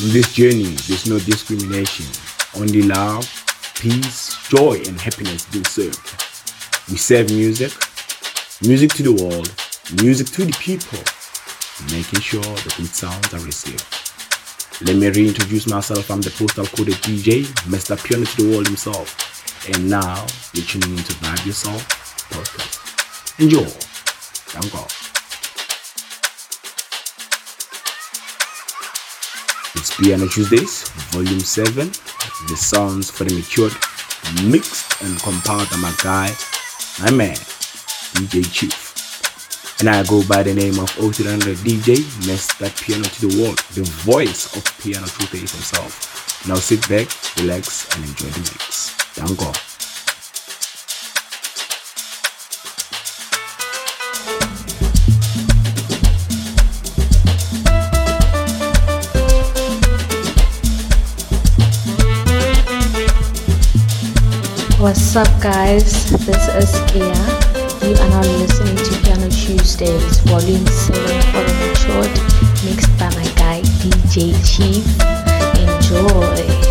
In this journey, there's no discrimination, only love, peace, joy, and happiness being served. We serve music, music to the world, music to the people, making sure that the sounds are received. Let me reintroduce myself. I'm the postal coded DJ, Mr. Piano to the world himself. And now you're tuning into Vibe Yourself podcast. Enjoy. Thank God. Piano Tuesdays, Volume 7. The sounds for the matured, mixed and compiled by my guy, my man, DJ Chief. And I go by the name of 0300 DJ, Mr. Piano to the World, the voice of Piano Tuesdays himself. Now sit back, relax, and enjoy the mix. Thank What's up, guys? This is Kia. You are now listening to Piano Tuesdays, Volume 7 for the matured, mixed by my guy DJ Chief. Enjoy.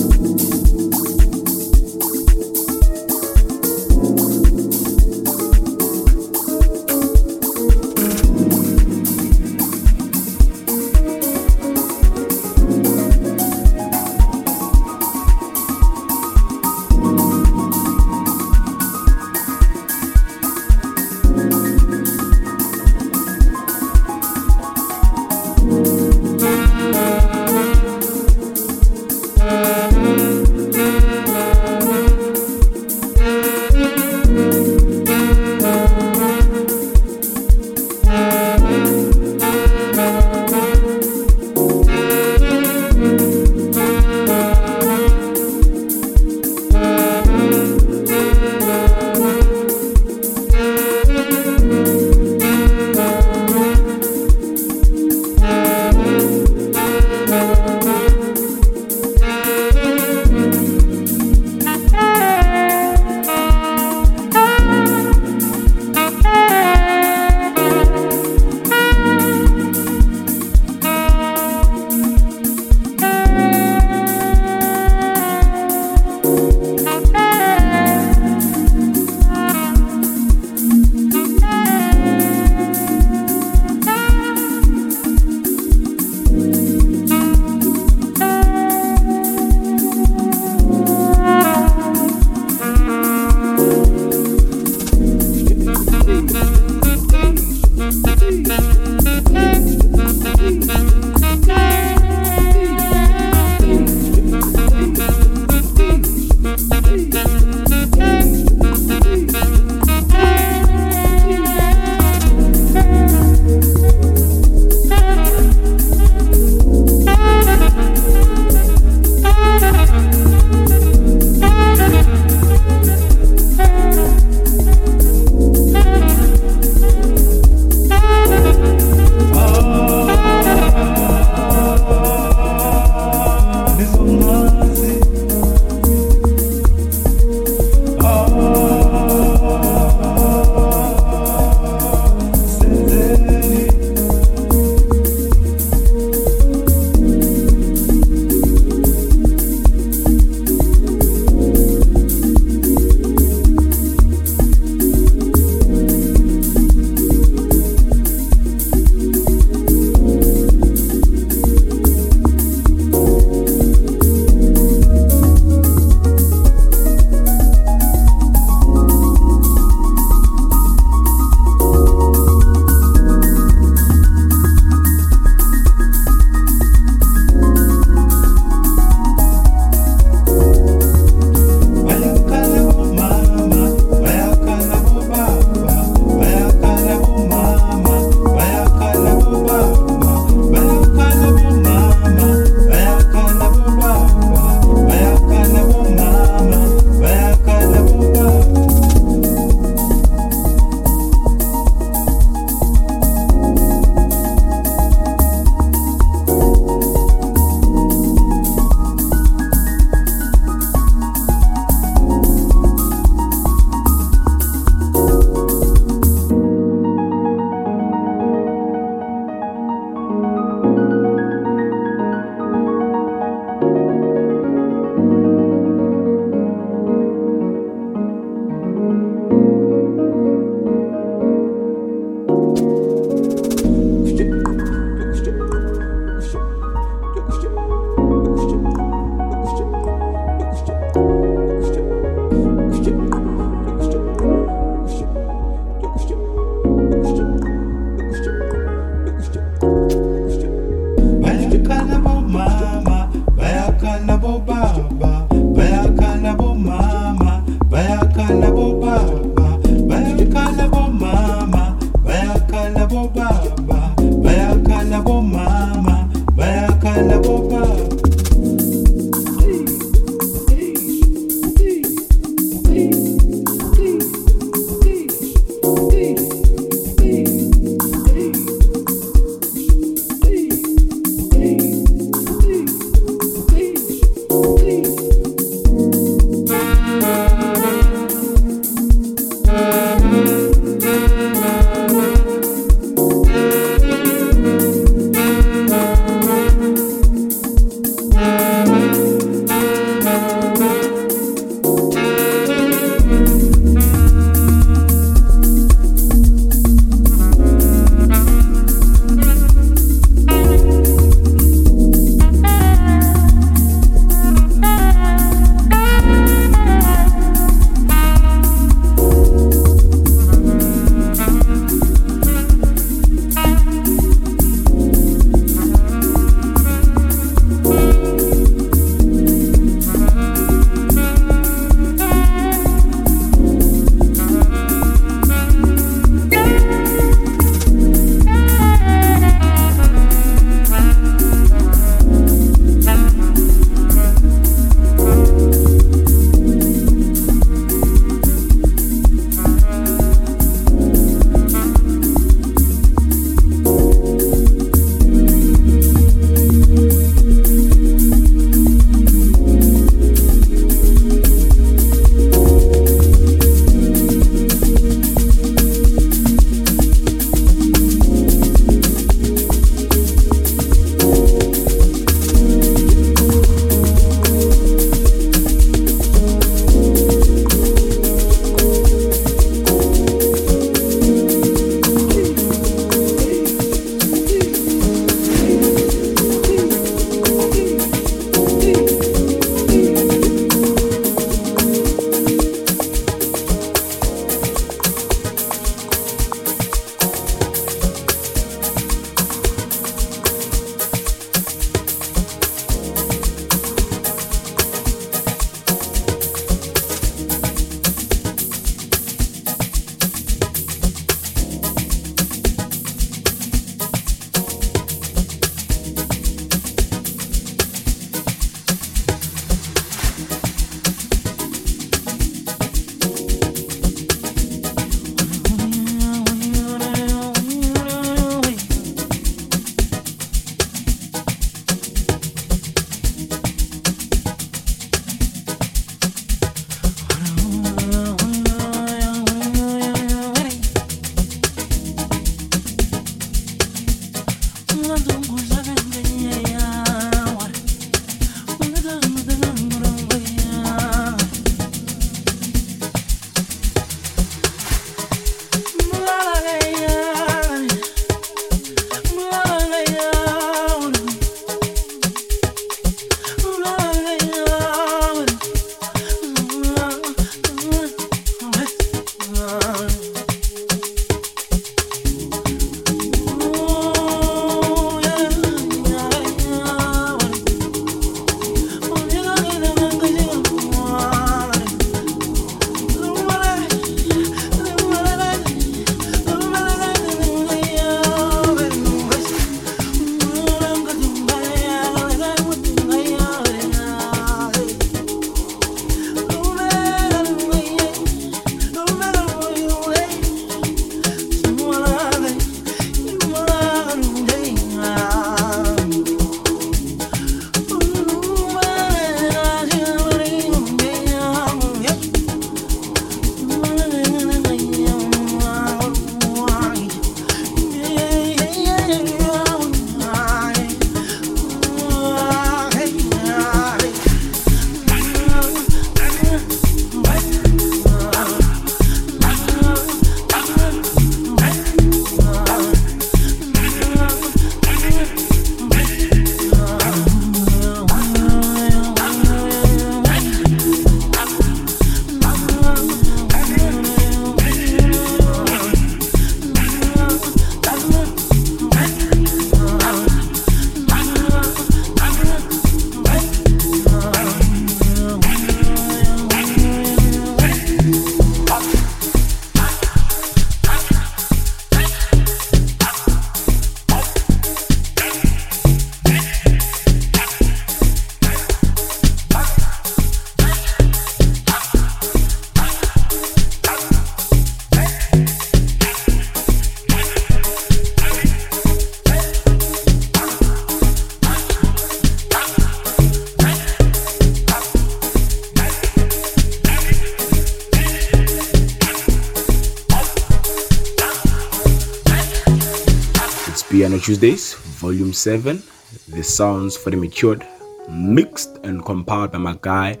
Tuesdays, Volume 7, The Sounds for the Matured, mixed and compiled by my guy,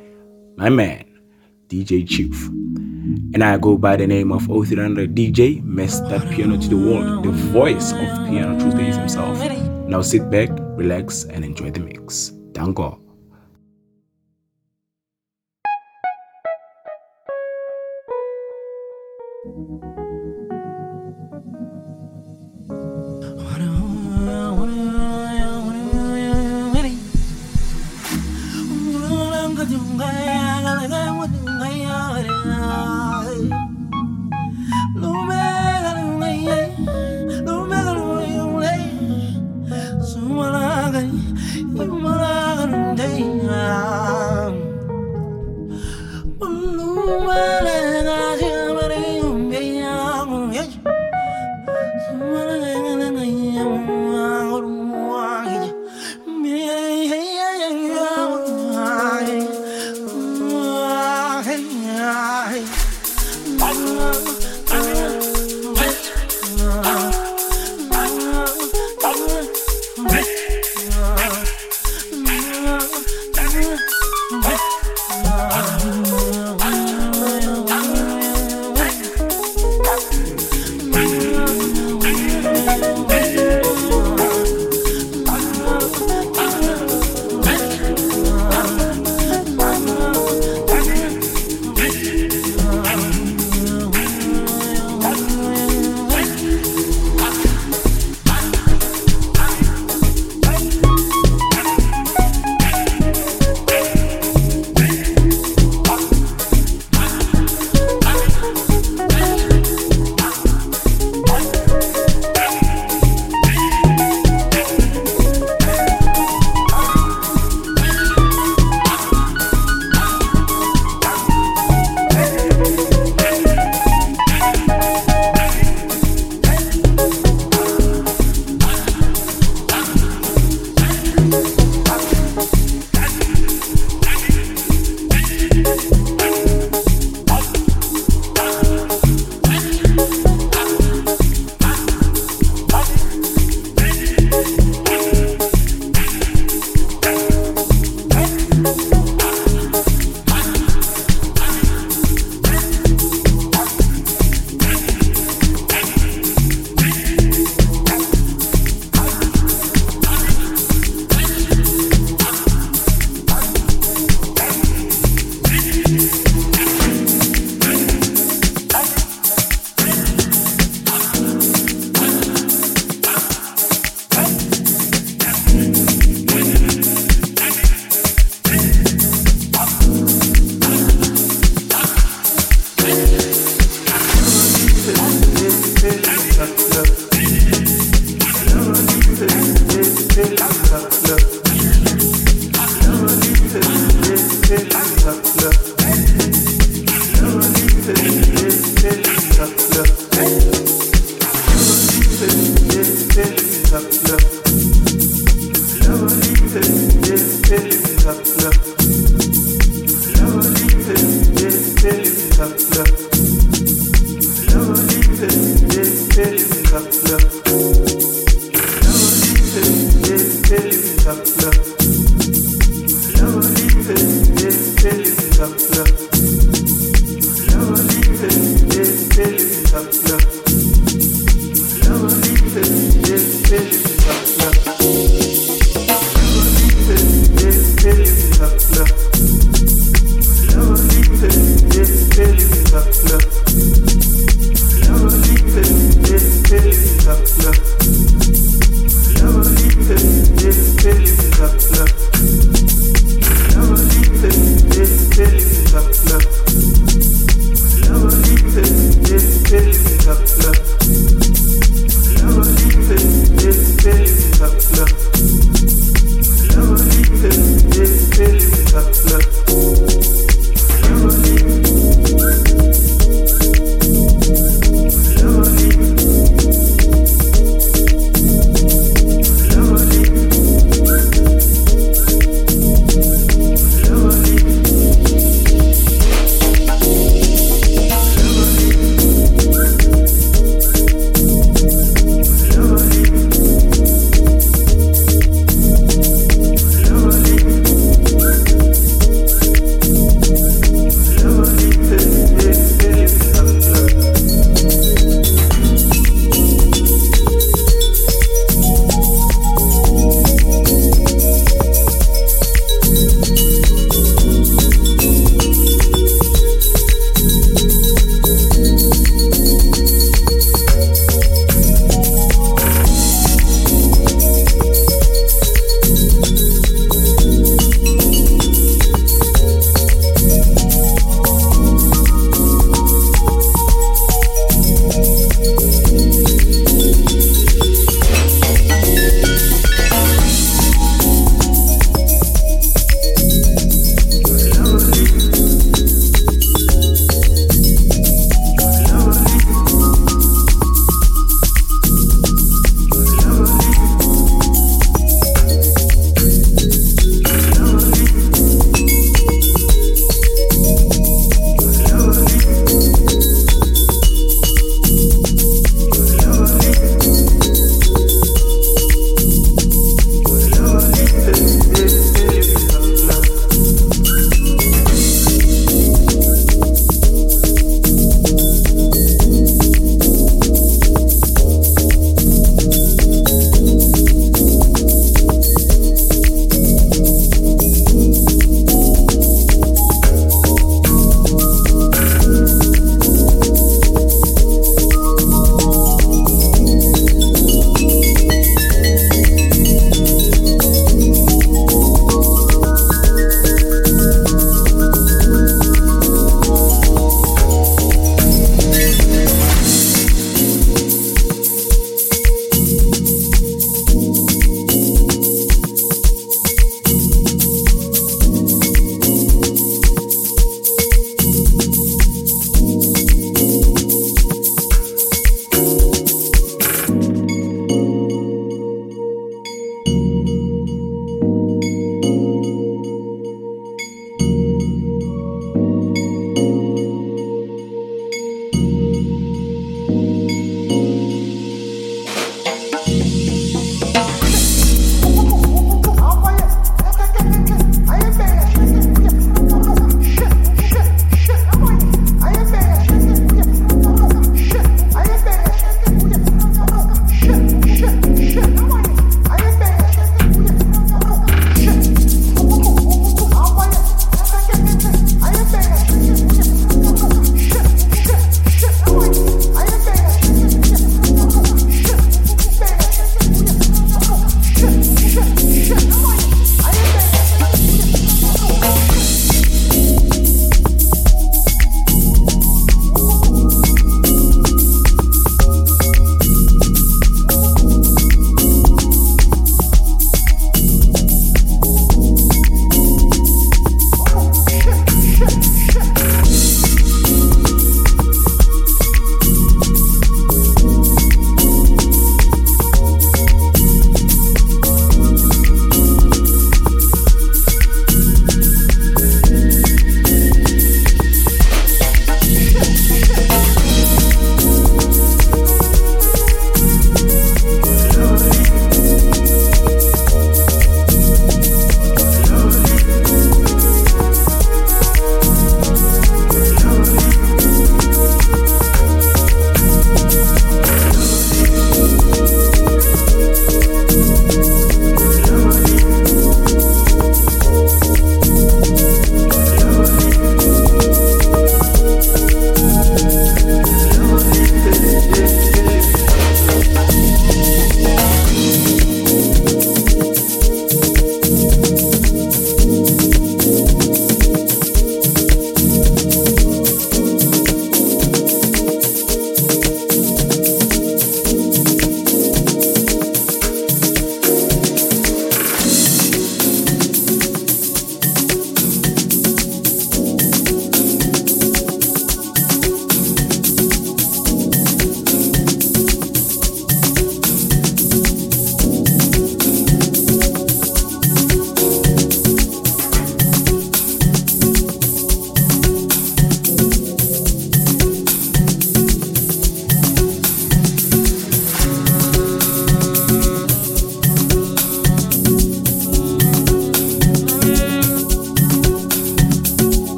my man, DJ Chief. And I go by the name of 0300 DJ, that piano to the world, the voice of Piano Tuesdays himself. Now sit back, relax, and enjoy the mix. Dango.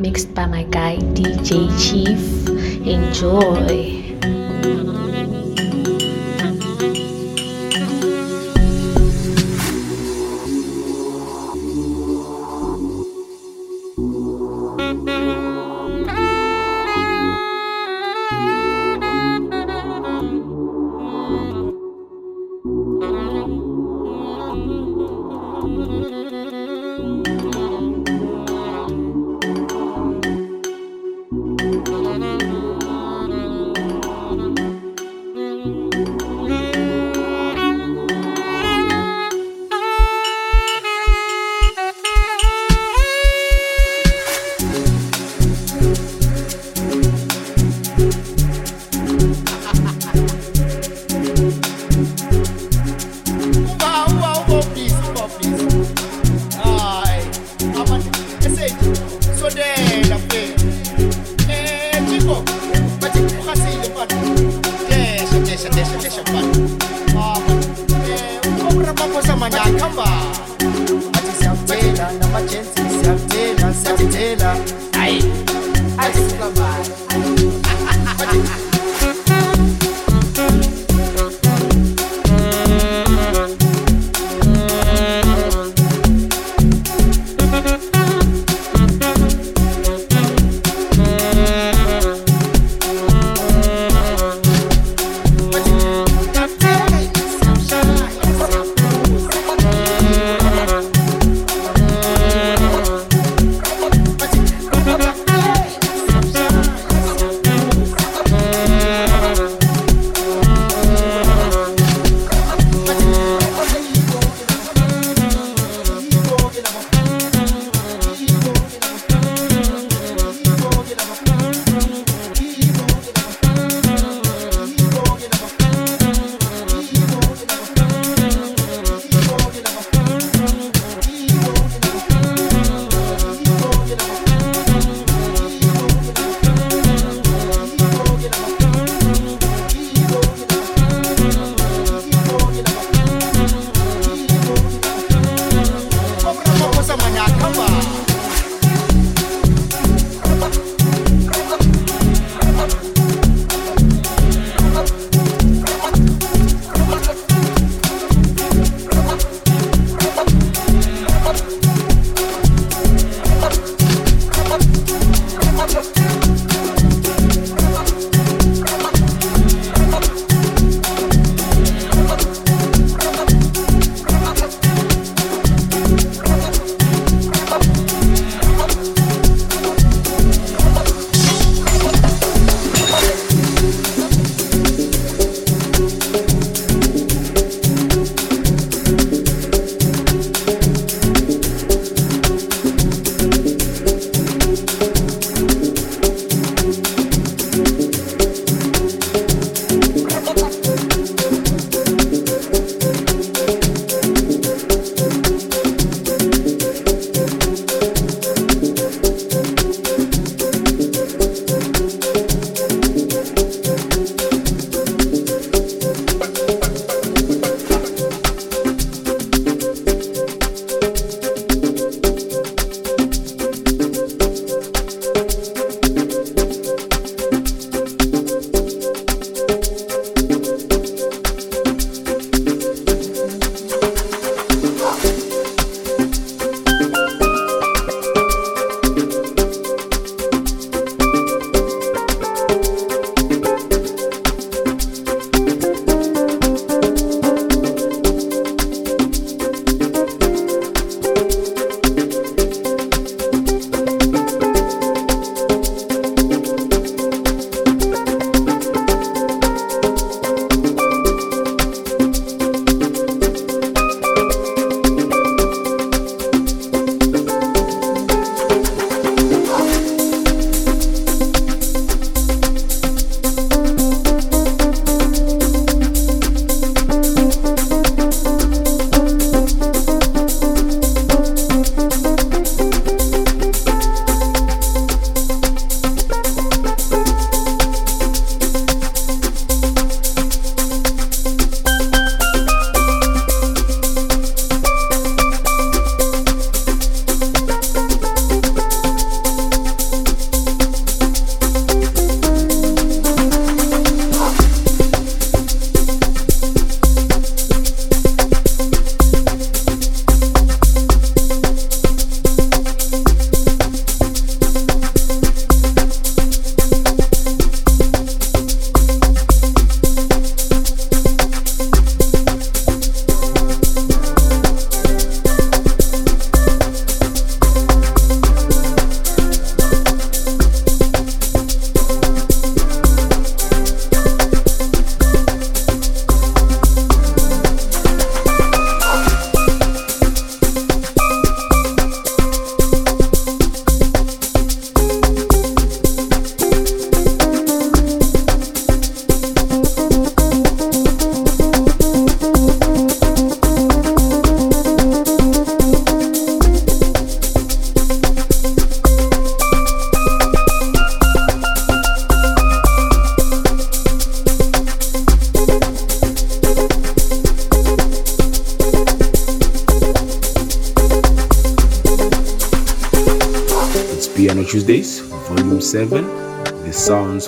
Mixed by my guy DJ Chief. Enjoy. Mandakamba.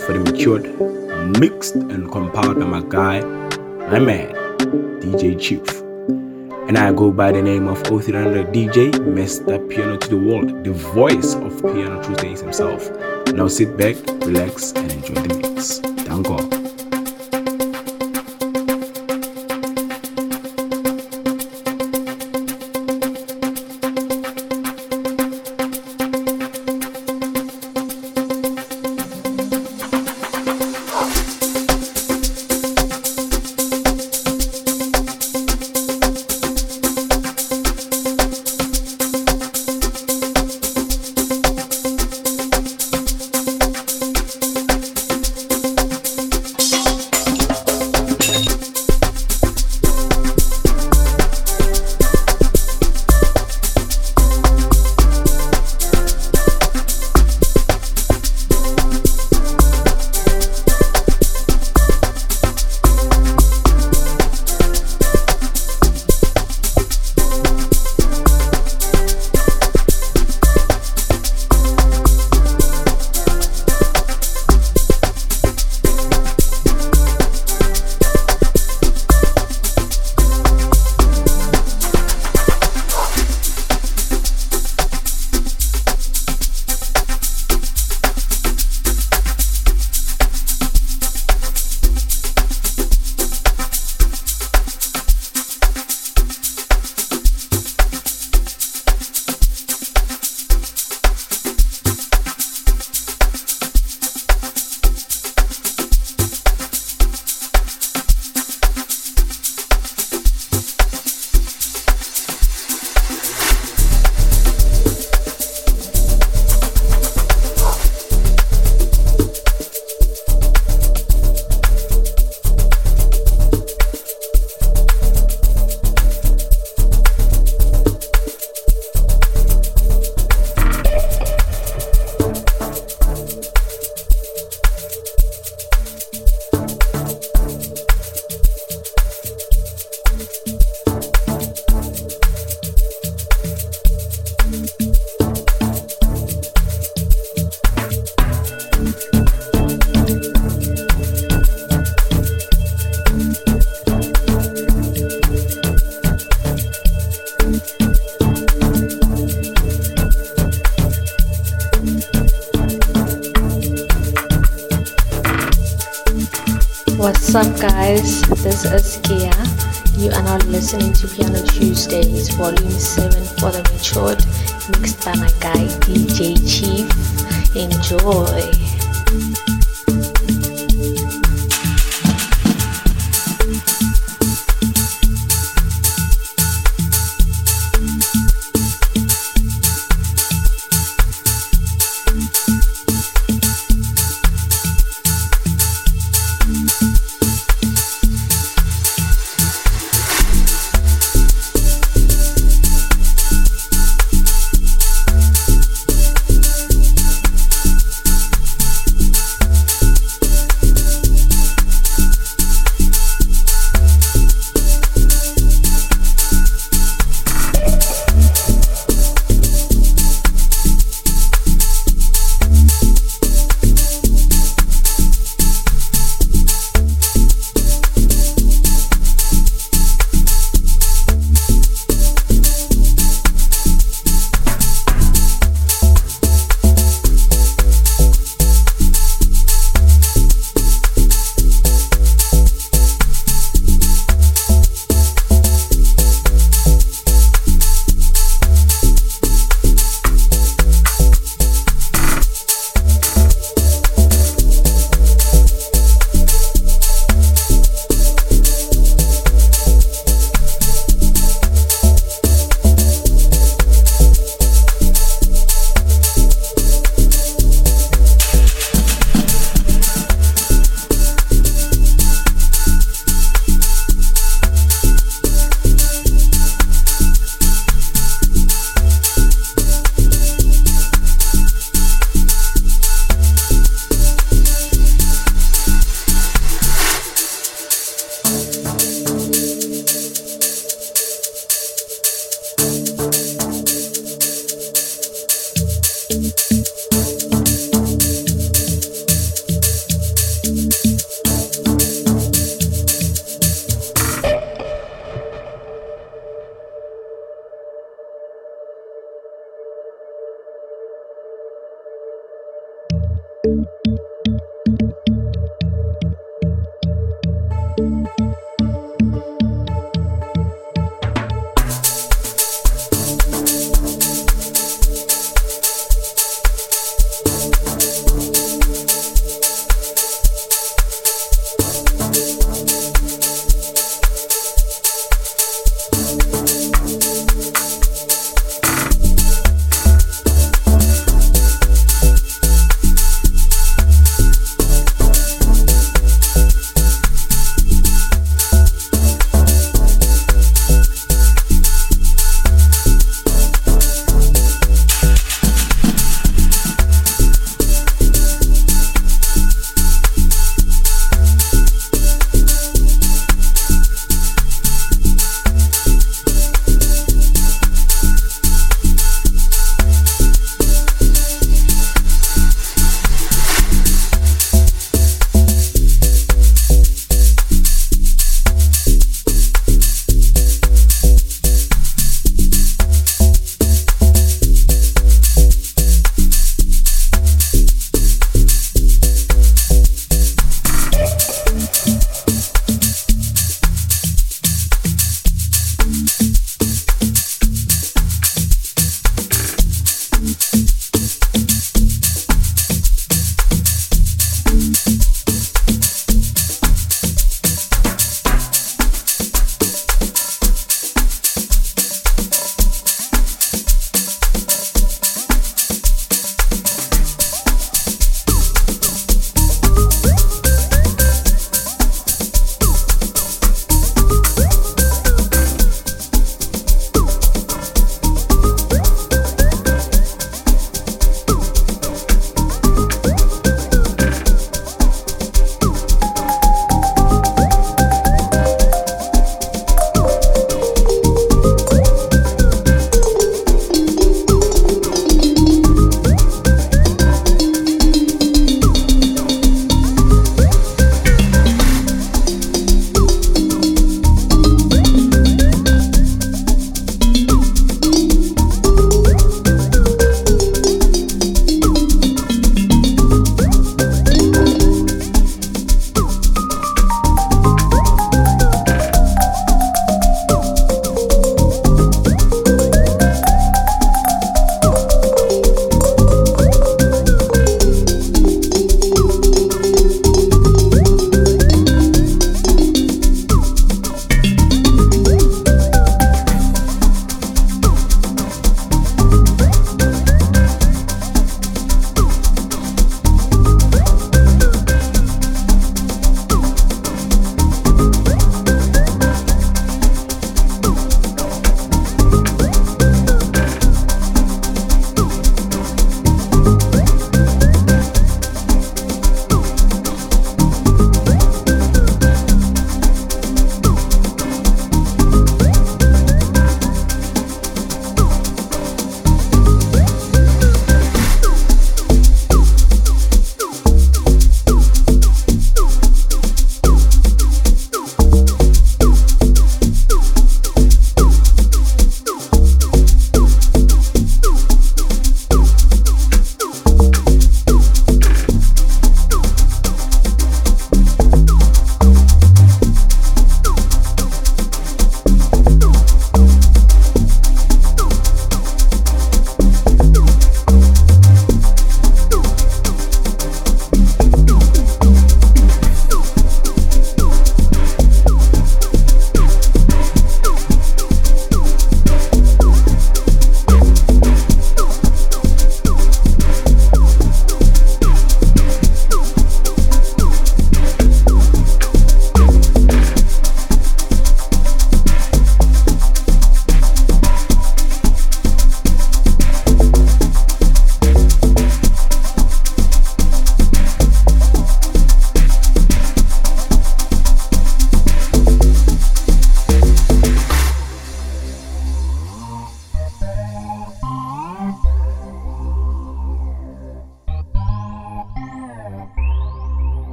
For the matured, mixed and compiled by my guy, my man, DJ Chief. And I go by the name of 0300 DJ, Mr. Piano to the World, the voice of Piano Tuesdays himself. Now sit back, relax, and enjoy the mix. Thank God.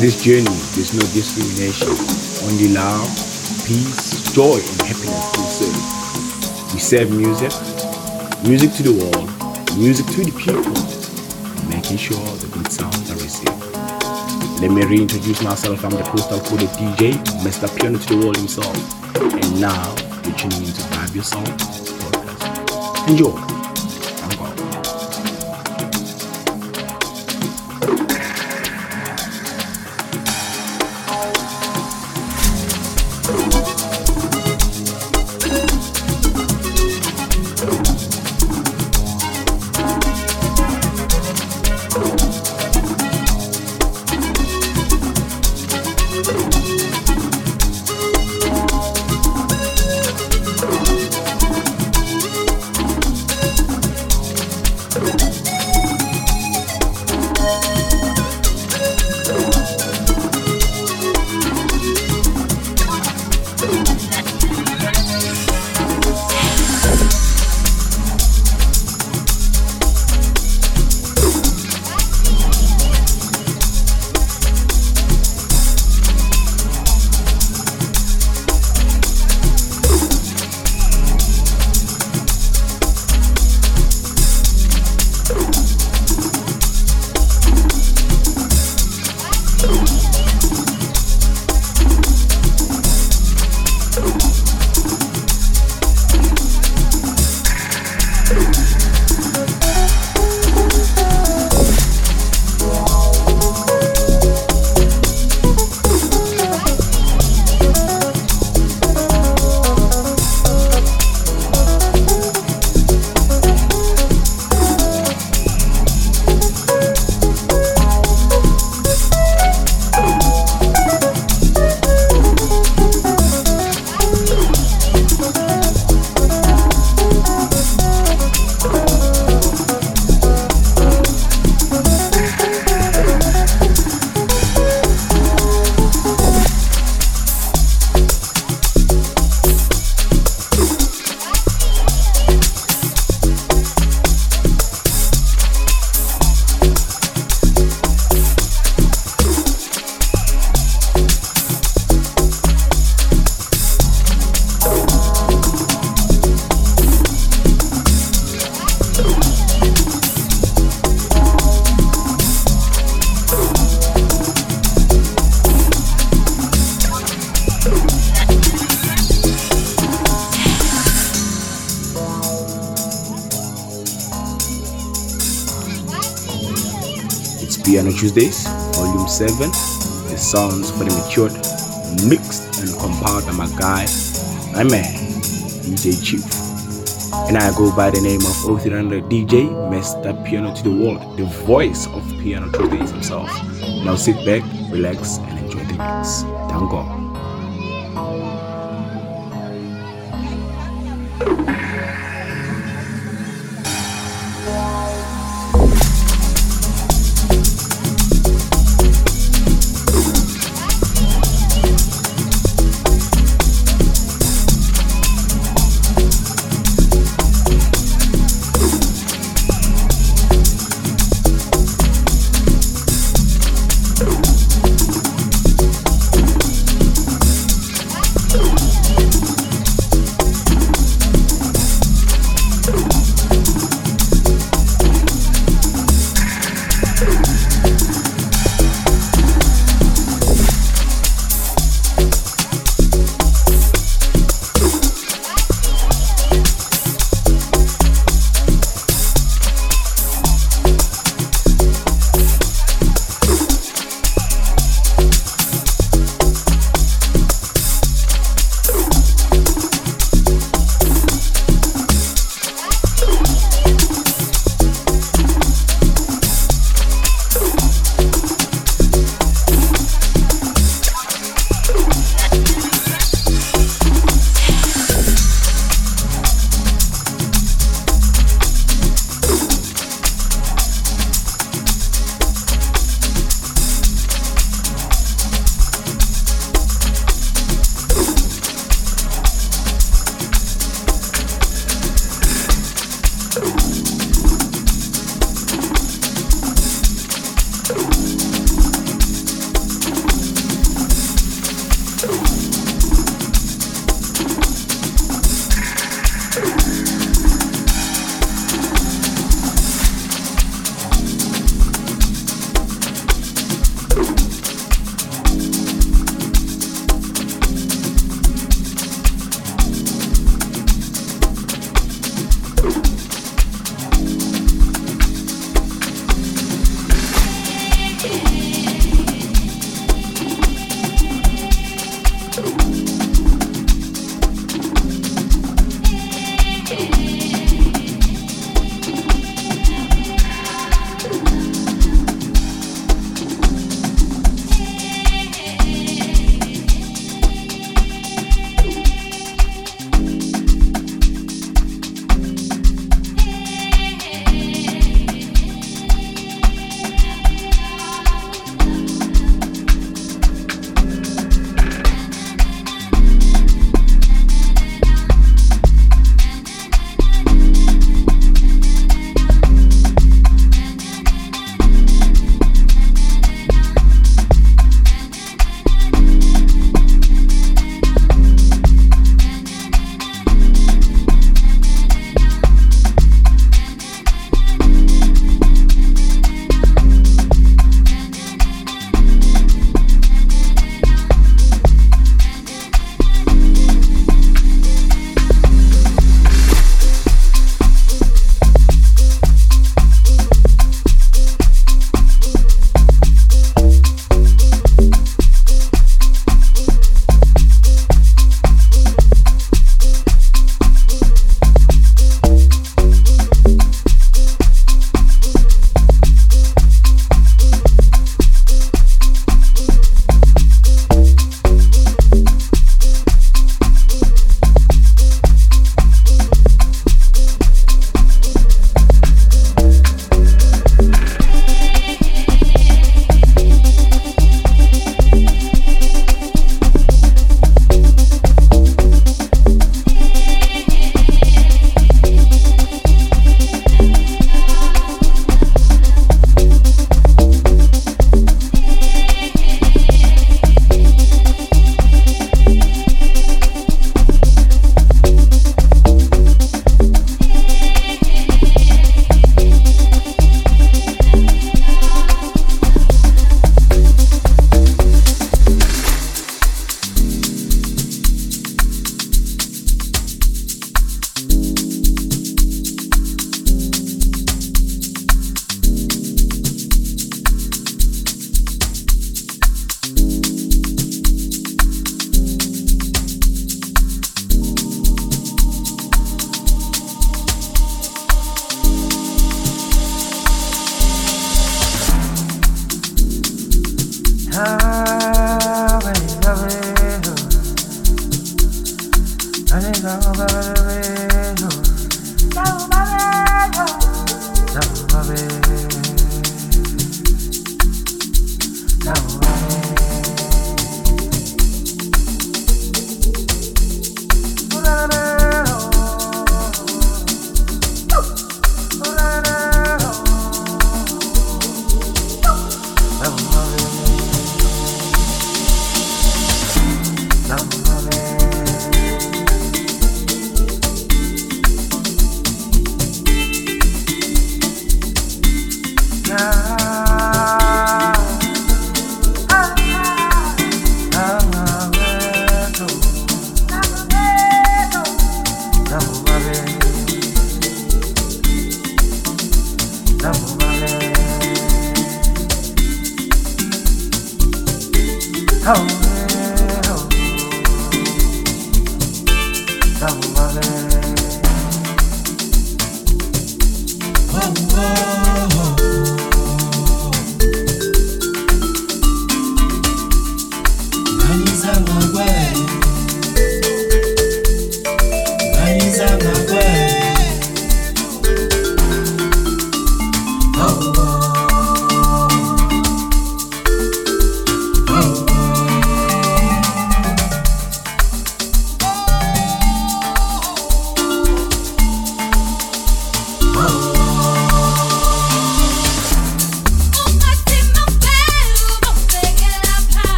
This journey, there's no discrimination, only love, peace, joy, and happiness we serve. We serve music, music to the world, music to the people, making sure the good sounds are received. Let me reintroduce myself. I'm the postal coded DJ, Mr. Piano to the world himself. And now you're tuning into Vibe Yourself podcast. Enjoy. 7. The sounds the matured, mixed and compiled by my guy, my man, DJ Chief. And I go by the name of 0300 DJ, Mr. Piano to the World, the voice of Piano Tuesdays himself. Now sit back, relax,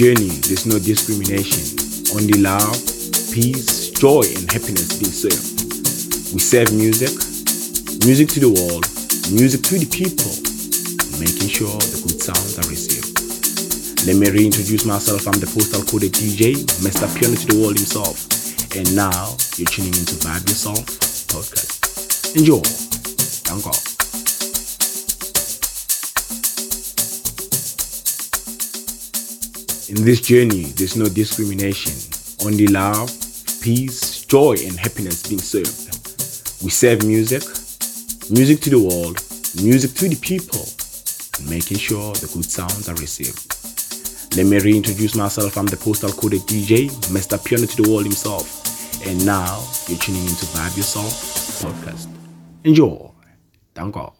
journey, there's no discrimination, only love, peace, joy, and happiness being served. We serve music, music to the world, music to the people, making sure the good sounds are received. Let me reintroduce myself. I'm the postal coded DJ, Mr. Piano to the world himself. And now you're tuning into Vibe Yourself podcast. Enjoy. In this journey, there's no discrimination, only love, peace, joy, and happiness being served. We serve music, music to the world, music to the people, and making sure the good sounds are received. Let me reintroduce myself. I'm the postal coded DJ, Mr. Piano to the world himself. And now you're tuning into Vibe Yourself podcast. Enjoy. Thank God.